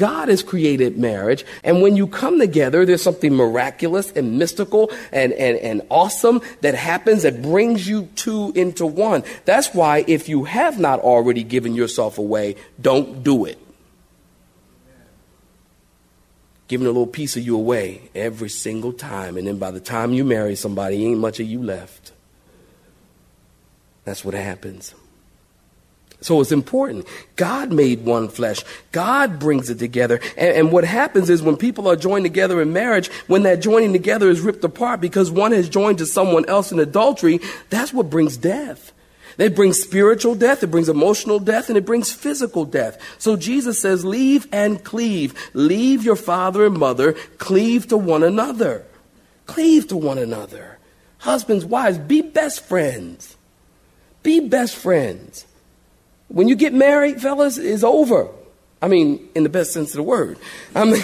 God has created marriage, and when you come together, there's something miraculous and mystical and, and, and awesome that happens that brings you two into one. That's why if you have not already given yourself away, don't do it. Giving a little piece of you away every single time, and then by the time you marry somebody, ain't much of you left. That's what happens. So it's important. God made one flesh. God brings it together. And, and, what happens is when people are joined together in marriage, when that joining together is ripped apart because one has joined to someone else in adultery, that's what brings death. It brings spiritual death, it brings emotional death, and it brings physical death. So Jesus says, leave and cleave. Leave your father and mother, cleave to one another. Cleave to one another. Husbands, wives, be best friends. Be best friends. When you get married, fellas, it's over. I mean, in the best sense of the word. I mean,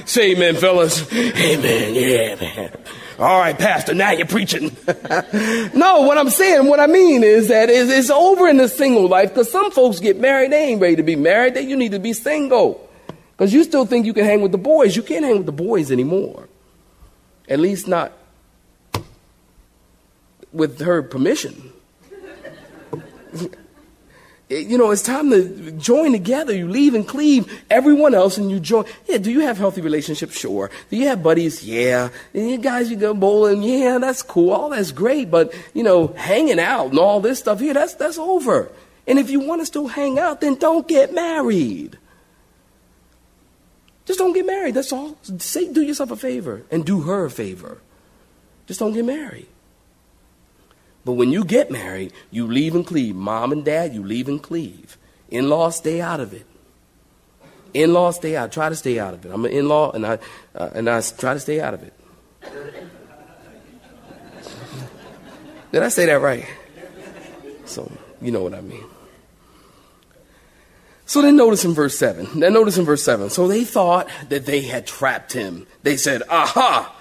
say amen, fellas. Amen. Yeah, man. All right, Pastor, now you're preaching. no, what I'm saying, what I mean is that it's, over in the single life because some folks get married, they ain't ready to be married, they, you need to be single. Because you still think you can hang with the boys. You can't hang with the boys anymore. At least not with her permission. you know, it's time to join together. You leave and cleave everyone else and you join. Yeah, do you have healthy relationships? Sure. Do you have buddies? Yeah. And you guys, you go bowling. Yeah, that's cool. All that's great. But, you know, hanging out and all this stuff here, that's, that's over. And if you want to still hang out, then don't get married. Just don't get married. That's all. Say, do yourself a favor and do her a favor. Just don't get married. But when you get married, you leave and cleave. Mom and dad, you leave and cleave. In laws, stay out of it. In laws, stay out. Try to stay out of it. I'm an in law, and I, uh, and I try to stay out of it. Did I say that right? So, you know what I mean. So then notice in verse 7. Then notice in verse 7. So they thought that they had trapped him. They said, Aha!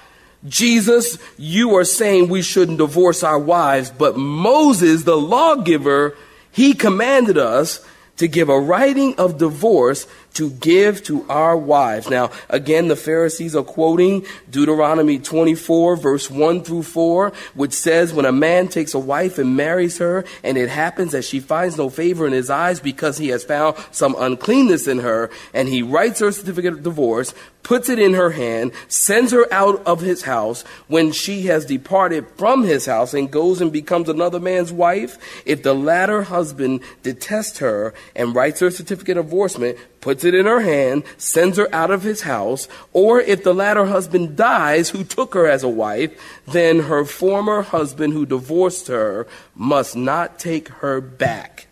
Jesus, you are saying we shouldn't divorce our wives, but Moses, the lawgiver, he commanded us to give a writing of divorce to give to our wives. Now, again, the Pharisees are quoting Deuteronomy 24, verse 1 through 4, which says, When a man takes a wife and marries her, and it happens that she finds no favor in his eyes because he has found some uncleanness in her, and he writes her a certificate of divorce, puts it in her hand, sends her out of his house when she has departed from his house and goes and becomes another man's wife, if the latter husband detests her and writes her a certificate of divorcement, puts it in her hand, sends her out of his house, or if the latter husband dies who took her as a wife, then her former husband who divorced her must not take her back,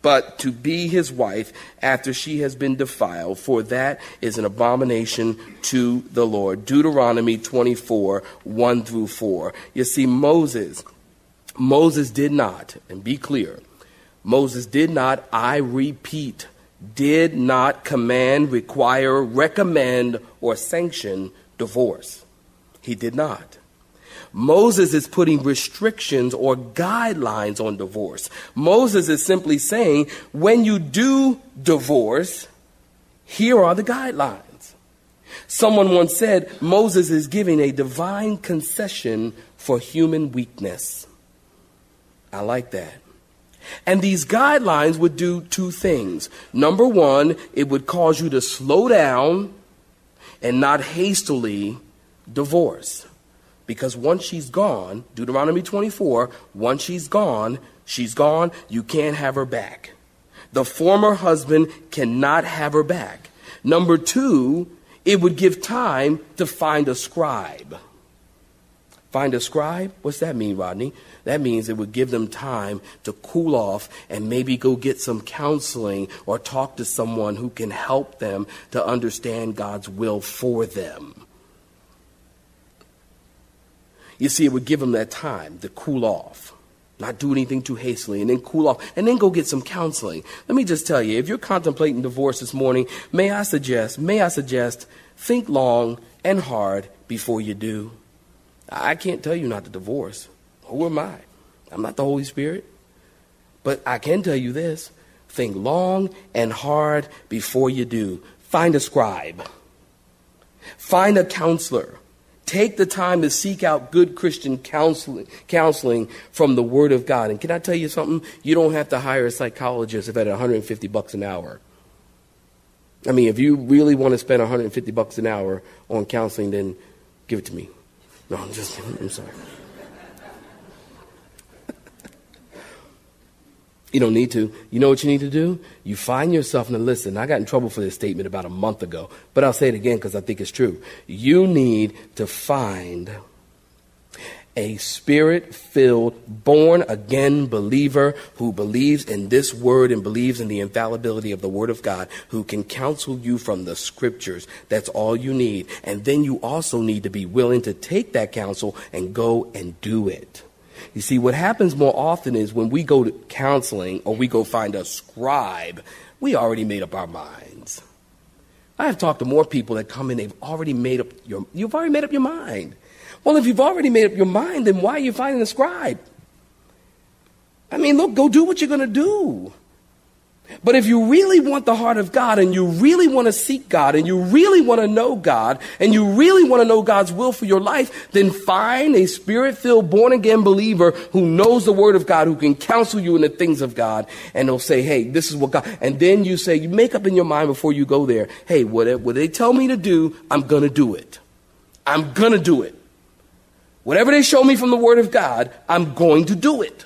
but to be his wife after she has been defiled, for that is an abomination to the Lord. Deuteronomy 24, 1 through 4. You see, Moses, Moses did not, and be clear, Moses did not, I repeat, did not command, require, recommend, or sanction divorce. He did not. Moses is putting restrictions or guidelines on divorce. Moses is simply saying, when you do divorce, here are the guidelines. Someone once said, Moses is giving a divine concession for human weakness. I like that. And these guidelines would do two things. Number one, it would cause you to slow down and not hastily divorce. Because once she's gone, Deuteronomy 24, once she's gone, she's gone, you can't have her back. The former husband cannot have her back. Number two, it would give time to find a scribe. Find a scribe? What's that mean, Rodney? That means it would give them time to cool off and maybe go get some counseling or talk to someone who can help them to understand God's will for them. You see, it would give them that time to cool off, not do anything too hastily, and then cool off, and then go get some counseling. Let me just tell you, if you're contemplating divorce this morning, may I suggest, may I suggest, think long and hard before you do. I can't tell you not to divorce. Who am I? I'm not the Holy Spirit. But I can tell you this think long and hard before you do. Find a scribe, find a counselor. Take the time to seek out good Christian counseling, counseling from the Word of God. And can I tell you something? You don't have to hire a psychologist if at 150 bucks an hour. I mean, if you really want to spend 150 bucks an hour on counseling, then give it to me. No, I'm just kidding. I'm sorry. You don't need to. You know what you need to do? You find yourself, and listen, I got in trouble for this statement about a month ago, but I'll say it again because I think it's true. You need to find a spirit filled, born again believer who believes in this word and believes in the infallibility of the word of God, who can counsel you from the scriptures. That's all you need. And then you also need to be willing to take that counsel and go and do it. You see, what happens more often is when we go to counseling or we go find a scribe, we already made up our minds. I have talked to more people that come in, they've already made up your, you've already made up your mind. Well, if you've already made up your mind, then why are you finding a scribe? I mean, look, go do what you're going to do. But if you really want the heart of God and you really want to seek God and you really want to know God and you really want to know God's will for your life, then find a spirit filled, born again believer who knows the word of God, who can counsel you in the things of God. And they'll say, hey, this is what God, and then you say, you make up in your mind before you go there, hey, what, what they tell me to do, I'm going to do it. I'm going to do it. Whatever they show me from the word of God, I'm going to do it.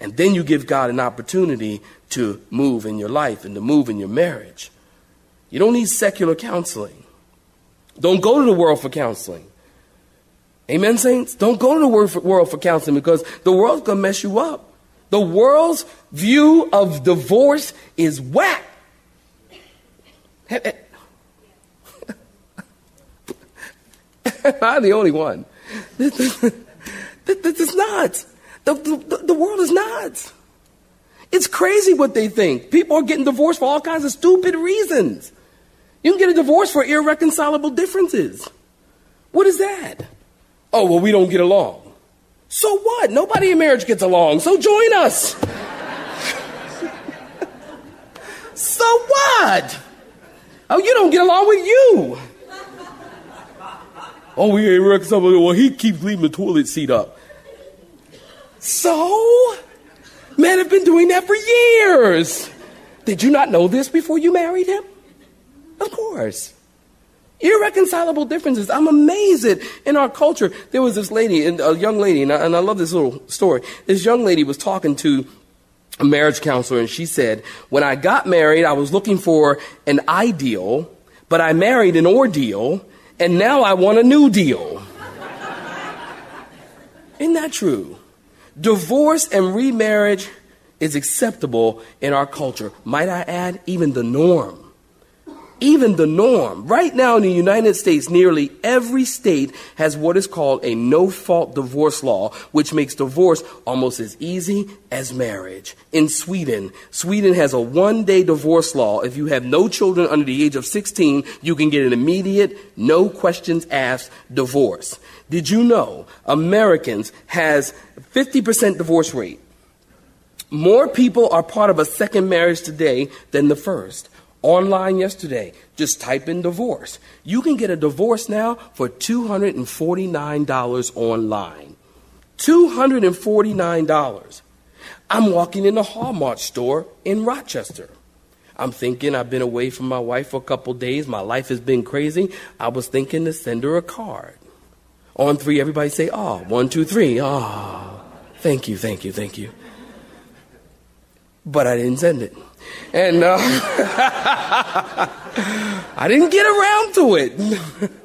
And then you give God an opportunity to move in your life and to move in your marriage. You don't need secular counseling. Don't go to the world for counseling. Amen, saints? Don't go to the world for counseling because the world's going to mess you up. The world's view of divorce is whack. I'm the only one. This, is not. The, the, the world is not. It's crazy what they think. People are getting divorced for all kinds of stupid reasons. You can get a divorce for irreconcilable differences. What is that? Oh, well, we don't get along. So what? Nobody in marriage gets along, so join us. so what? Oh, you don't get along with you. Oh, we ain't reconcilable. Well, he keeps leaving the toilet seat up. So? Men have been doing that for years. Did you not know this before you married him? Of course. Irreconcilable differences. I'm amazed in our culture. There was this lady, a young lady, and I, and I love this little story. This young lady was talking to a marriage counselor, and she said, When I got married, I was looking for an ideal, but I married an ordeal, and now I want a new deal. Isn't that true? Divorce and remarriage is acceptable in our culture. Might I add, even the norm. Even the norm. Right now in the United States, nearly every state has what is called a no fault divorce law, which makes divorce almost as easy as marriage. In Sweden, Sweden has a one day divorce law. If you have no children under the age of 16, you can get an immediate, no questions asked divorce. Did you know Americans has 50% divorce rate? More people are part of a second marriage today than the first. Online yesterday, just type in divorce. You can get a divorce now for $249 online. $249. I'm walking in the Hallmark store in Rochester. I'm thinking I've been away from my wife for a couple days. My life has been crazy. I was thinking to send her a card. On three, everybody say, ah. One, two, three. Ah. Thank you, thank you, thank you. But I didn't send it. And uh, I didn't get around to it.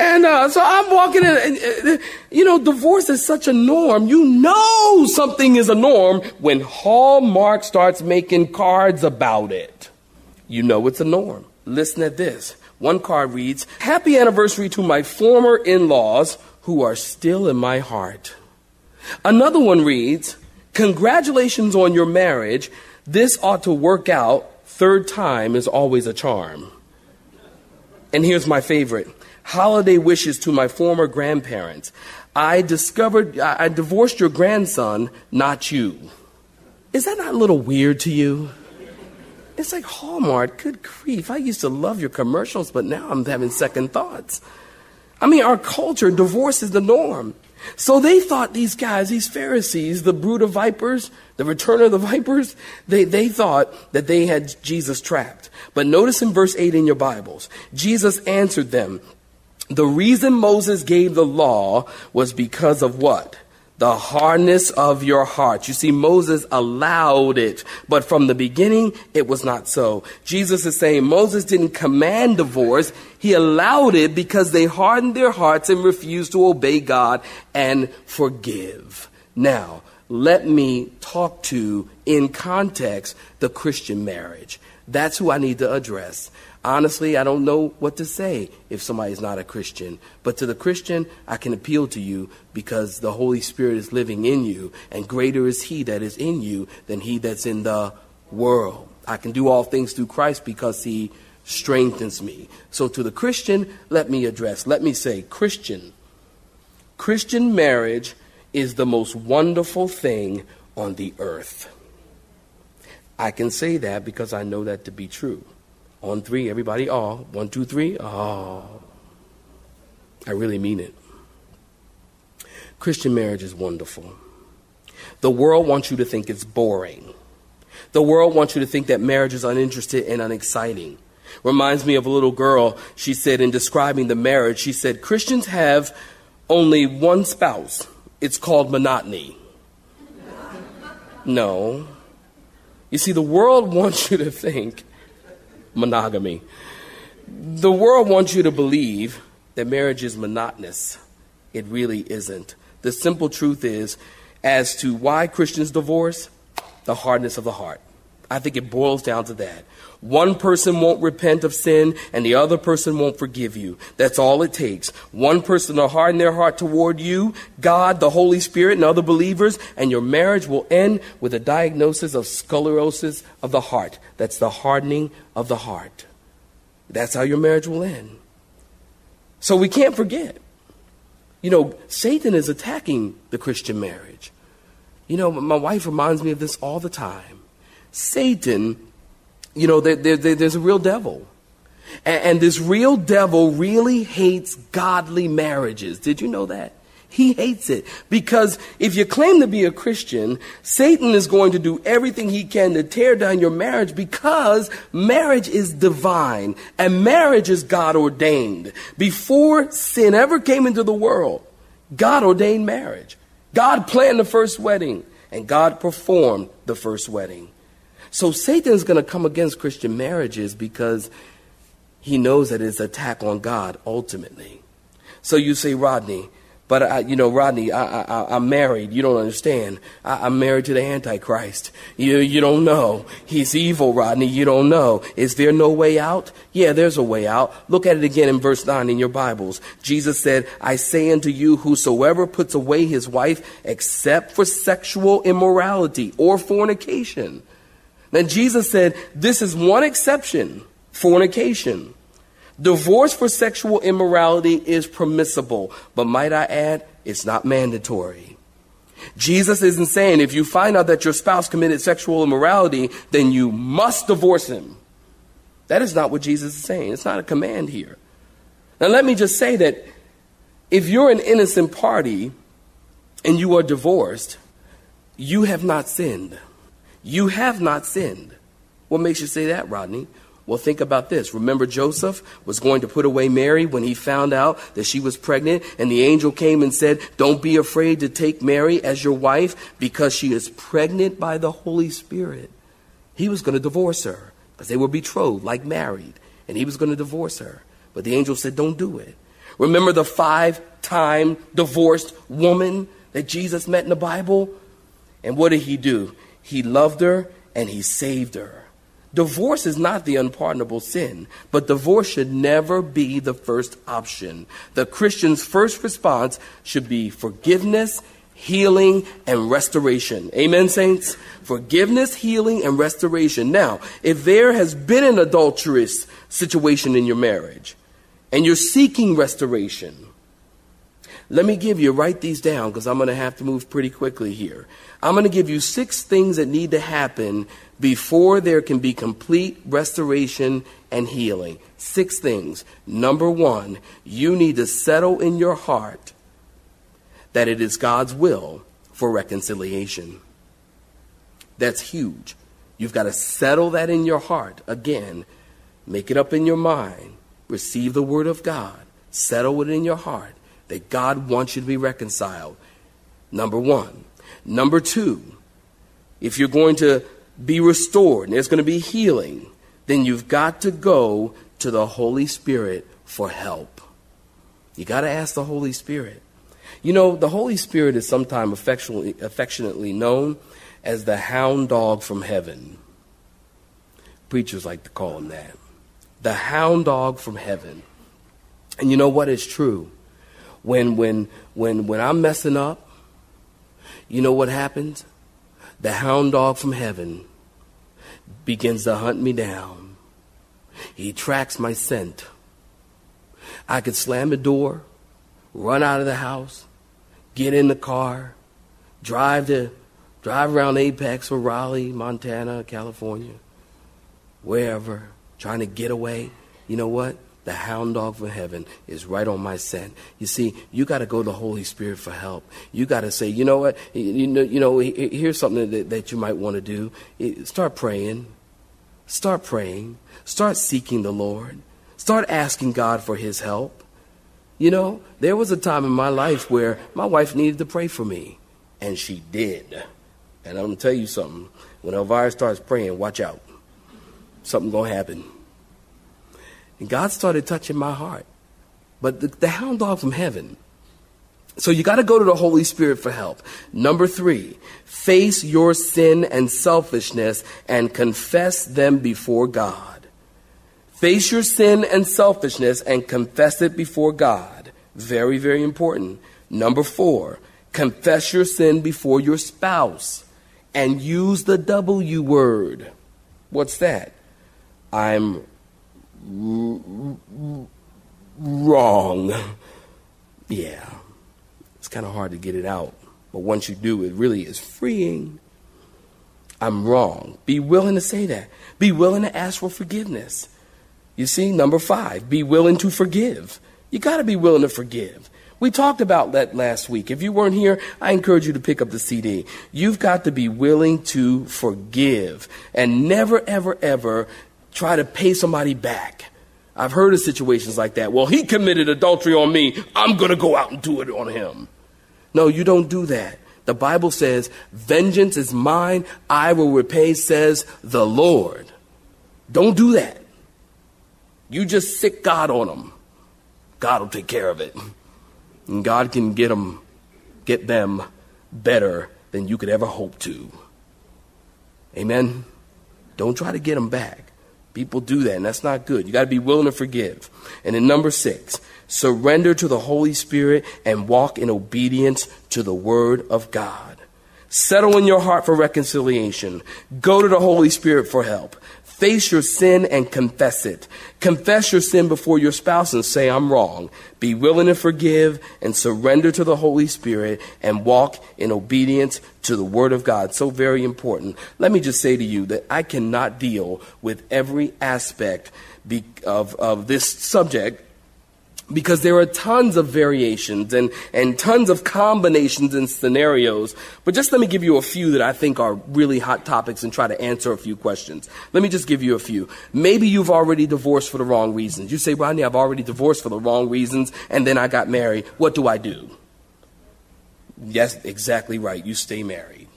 And uh, so I'm walking in, uh, you know, divorce is such a norm. You know something is a norm when Hallmark starts making cards about it. You know it's a norm. Listen at this. One card reads, Happy anniversary to my former in laws who are still in my heart. Another one reads, Congratulations on your marriage. This ought to work out. Third time is always a charm. And here's my favorite holiday wishes to my former grandparents. I discovered, I divorced your grandson, not you. Is that not a little weird to you? It's like Hallmark, good grief. I used to love your commercials, but now I'm having second thoughts. I mean, our culture, divorce is the norm. So they thought these guys, these Pharisees, the brood of vipers, the return of the vipers, they, they thought that they had Jesus trapped. But notice in verse 8 in your Bibles, Jesus answered them, the reason Moses gave the law was because of what? The hardness of your heart. You see, Moses allowed it, but from the beginning, it was not so. Jesus is saying Moses didn't command divorce. He allowed it because they hardened their hearts and refused to obey God and forgive. Now, let me talk to, in context, the Christian marriage. That's who I need to address. Honestly, I don't know what to say if somebody is not a Christian. But to the Christian, I can appeal to you because the Holy Spirit is living in you, and greater is He that is in you than He that's in the world. I can do all things through Christ because He strengthens me. So to the Christian, let me address, let me say, Christian, Christian marriage is the most wonderful thing on the earth. I can say that because I know that to be true. On three, everybody, all. One, two, three, all. I really mean it. Christian marriage is wonderful. The world wants you to think it's boring. The world wants you to think that marriage is uninterested and unexciting. Reminds me of a little girl. She said, in describing the marriage, she said, Christians have only one spouse. It's called monotony. No. You see, the world wants you to think monogamy. The world wants you to believe that marriage is monotonous. It really isn't. The simple truth is, as to why Christians divorce, the hardness of the heart. I think it boils down to that. One person won't repent of sin and the other person won't forgive you. That's all it takes. One person will harden their heart toward you, God, the Holy Spirit, and other believers, and your marriage will end with a diagnosis of sclerosis of the heart. That's the hardening of the heart. That's how your marriage will end. So we can't forget. You know, Satan is attacking the Christian marriage. You know, my wife reminds me of this all the time. Satan you know, there, there, there's a real devil. And, and this real devil really hates godly marriages. Did you know that? He hates it because if you claim to be a Christian, Satan is going to do everything he can to tear down your marriage because marriage is divine and marriage is God ordained. Before sin ever came into the world, God ordained marriage. God planned the first wedding and God performed the first wedding. So Satan is going to come against Christian marriages because he knows that it's attack on God ultimately. So you say, Rodney, but I, you know, Rodney, I, I, I'm married. You don't understand. I, I'm married to the Antichrist. You, you don't know. He's evil, Rodney. You don't know. Is there no way out? Yeah, there's a way out. Look at it again in verse 9 in your Bibles. Jesus said, I say unto you, whosoever puts away his wife except for sexual immorality or fornication then Jesus said, this is one exception fornication. Divorce for sexual immorality is permissible, but might I add, it's not mandatory. Jesus isn't saying if you find out that your spouse committed sexual immorality, then you must divorce him. That is not what Jesus is saying. It's not a command here. Now, let me just say that if you're an innocent party and you are divorced, you have not sinned. You have not sinned. What makes you say that, Rodney? Well, think about this. Remember, Joseph was going to put away Mary when he found out that she was pregnant, and the angel came and said, Don't be afraid to take Mary as your wife because she is pregnant by the Holy Spirit. He was going to divorce her because they were betrothed, like married, and he was going to divorce her. But the angel said, Don't do it. Remember the five time divorced woman that Jesus met in the Bible? And what did he do? He loved her and he saved her. Divorce is not the unpardonable sin, but divorce should never be the first option. The Christian's first response should be forgiveness, healing, and restoration. Amen, saints? Forgiveness, healing, and restoration. Now, if there has been an adulterous situation in your marriage and you're seeking restoration, let me give you, write these down because I'm going to have to move pretty quickly here. I'm going to give you six things that need to happen before there can be complete restoration and healing. Six things. Number one, you need to settle in your heart that it is God's will for reconciliation. That's huge. You've got to settle that in your heart. Again, make it up in your mind. Receive the word of God. Settle it in your heart that God wants you to be reconciled. Number one. Number two, if you're going to be restored and there's going to be healing, then you've got to go to the Holy Spirit for help. You got to ask the Holy Spirit. You know, the Holy Spirit is sometimes affectionately, affectionately known as the hound dog from heaven. Preachers like to call him that. The hound dog from heaven. And you know what is true? When when when when I'm messing up, you know what happens? The hound dog from heaven begins to hunt me down. He tracks my scent. I could slam the door, run out of the house, get in the car, drive to drive around Apex or Raleigh, Montana, California, wherever, trying to get away. You know what? The hound dog from heaven is right on my scent. You see, you got to go to the Holy Spirit for help. You got to say, you know what? You know, you know here's something that, that you might want to do. Start praying. Start praying. Start seeking the Lord. Start asking God for His help. You know, there was a time in my life where my wife needed to pray for me, and she did. And I'm going to tell you something. When Elvira starts praying, watch out. Something going to happen. And God started touching my heart. But the, the hound dog from heaven. So you got to go to the Holy Spirit for help. Number three, face your sin and selfishness and confess them before God. Face your sin and selfishness and confess it before God. Very, very important. Number four, confess your sin before your spouse and use the W word. What's that? I'm wrong. Yeah, it's kind of hard to get it out. But once you do, it really is freeing. I'm wrong. Be willing to say that. Be willing to ask for forgiveness. You see, number five, be willing to forgive. You got to be willing to forgive. We talked about that last week. If you weren't here, I encourage you to pick up the CD. You've got to be willing to forgive and never, ever, ever try to pay somebody back. I've heard of situations like that. Well, he committed adultery on me. I'm going to go out and do it on him. No, you don't do that. The Bible says, Vengeance is mine, I will repay, says the Lord. Don't do that. You just sick God on them. God will take care of it. And God can get them, get them better than you could ever hope to. Amen? Don't try to get them back. People do that, and that's not good. You got to be willing to forgive. And then number six, surrender to the Holy Spirit and walk in obedience to the Word of God. Settle in your heart for reconciliation. Go to the Holy Spirit for help. Face your sin and confess it. Confess your sin before your spouse and say, I'm wrong. Be willing to forgive and surrender to the Holy Spirit and walk in obedience to the Word of God. So very important. Let me just say to you that I cannot deal with every aspect of, of this subject because there are tons of variations and, and tons of combinations and scenarios. But just let me give you a few that I think are really hot topics and try to answer a few questions. Let me just give you a few. Maybe you've already divorced for the wrong reasons. You say, Rodney, I've already divorced for the wrong reasons and then I got married. What do I do? Yes, exactly right. You stay married.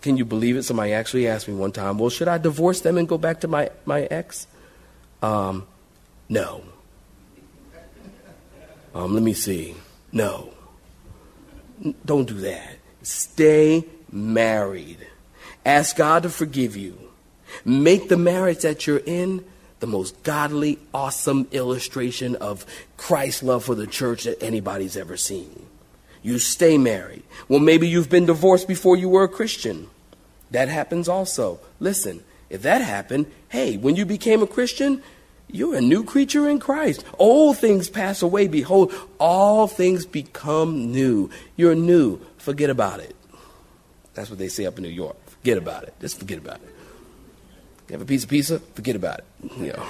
Can you believe it? Somebody actually asked me one time, well, should I divorce them and go back to my, my ex? Um, no. Um, let me see. No. Don't do that. Stay married. Ask God to forgive you. Make the marriage that you're in the most godly, awesome illustration of Christ's love for the church that anybody's ever seen. You stay married. Well, maybe you've been divorced before you were a Christian. That happens also. Listen, if that happened, hey, when you became a Christian, you're a new creature in Christ. Old things pass away. Behold, all things become new. You're new. Forget about it. That's what they say up in New York. Forget about it. Just forget about it. You have a piece of pizza? Forget about it. You know,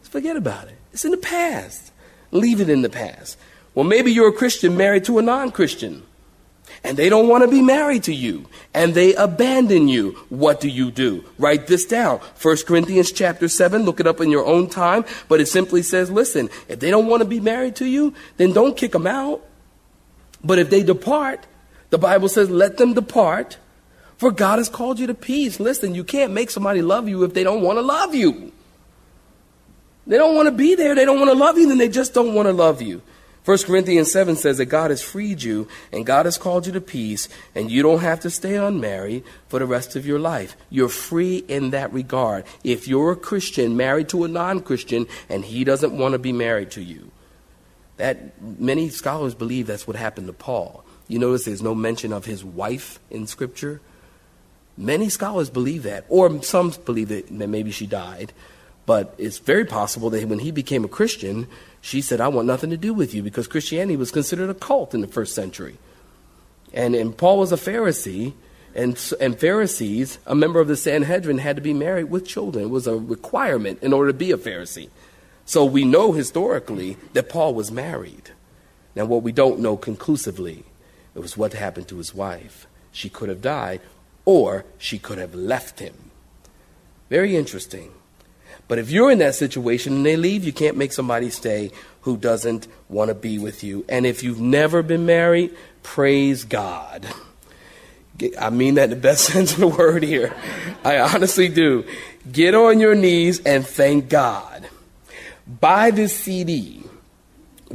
just forget about it. It's in the past. Leave it in the past. Well, maybe you're a Christian married to a non Christian and they don't want to be married to you. And they abandon you. What do you do? Write this down. 1 corinthians chapter 7 look it up in your own time. But it simply says listen if they don't want to be married to you then don't kick them out. But if they depart the bible says let them depart for god has called you to peace. Listen you can't make somebody love you if they don't want to love you. They don't want to be there. They don't want to love you then they just don't want to love you 1 Corinthians 7 says that God has freed you and God has called you to peace, and you don't have to stay unmarried for the rest of your life. You're free in that regard. If you're a Christian married to a non Christian and he doesn't want to be married to you, that many scholars believe that's what happened to Paul. You notice there's no mention of his wife in Scripture. Many scholars believe that, or some believe that maybe she died. But it's very possible that when he became a Christian, she said, I want nothing to do with you because Christianity was considered a cult in the first century. And, and Paul was a Pharisee, and, and Pharisees, a member of the Sanhedrin, had to be married with children. It was a requirement in order to be a Pharisee. So we know historically that Paul was married. Now, what we don't know conclusively it was what happened to his wife. She could have died, or she could have left him. Very interesting. But if you're in that situation and they leave, you can't make somebody stay who doesn't want to be with you. And if you've never been married, praise God. I mean that in the best sense of the word here. I honestly do. Get on your knees and thank God. Buy this CD.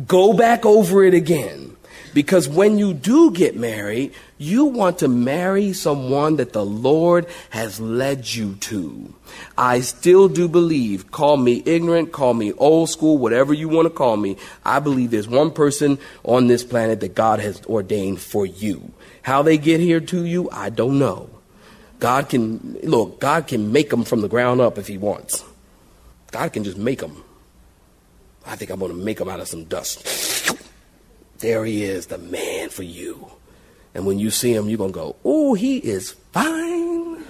Go back over it again. Because when you do get married, you want to marry someone that the Lord has led you to. I still do believe, call me ignorant, call me old school, whatever you want to call me. I believe there's one person on this planet that God has ordained for you. How they get here to you, I don't know. God can, look, God can make them from the ground up if He wants. God can just make them. I think I'm going to make them out of some dust. There he is, the man for you. And when you see him, you're going to go, oh, he is fine.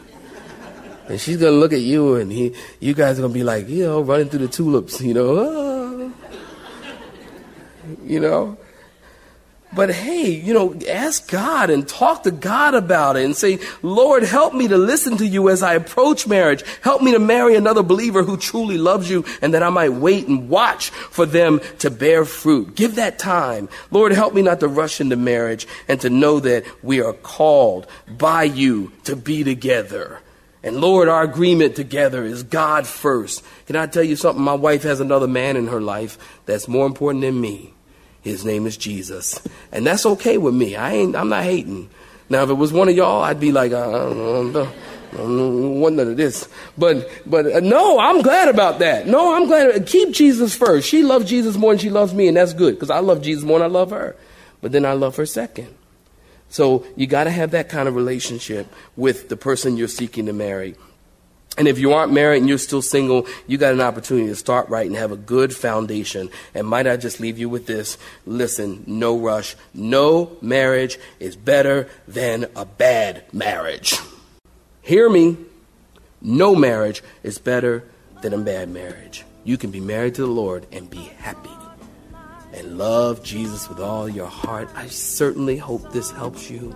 and she's going to look at you, and he, you guys are going to be like, you know, running through the tulips, you know. Ah. You know? But hey, you know, ask God and talk to God about it and say, Lord, help me to listen to you as I approach marriage. Help me to marry another believer who truly loves you and that I might wait and watch for them to bear fruit. Give that time. Lord, help me not to rush into marriage and to know that we are called by you to be together. And Lord, our agreement together is God first. Can I tell you something? My wife has another man in her life that's more important than me. His name is Jesus. And that's okay with me. I ain't, I'm not hating. Now, if it was one of y'all, I'd be like, uh, I don't know. I none of this. But, but uh, no, I'm glad about that. No, I'm glad. Keep Jesus first. She loves Jesus more than she loves me, and that's good because I love Jesus more than I love her. But then I love her second. So you got to have that kind of relationship with the person you're seeking to marry. And if you aren't married and you're still single, you got an opportunity to start right and have a good foundation. And might I just leave you with this? Listen, no rush. No marriage is better than a bad marriage. Hear me. No marriage is better than a bad marriage. You can be married to the Lord and be happy and love Jesus with all your heart. I certainly hope this helps you.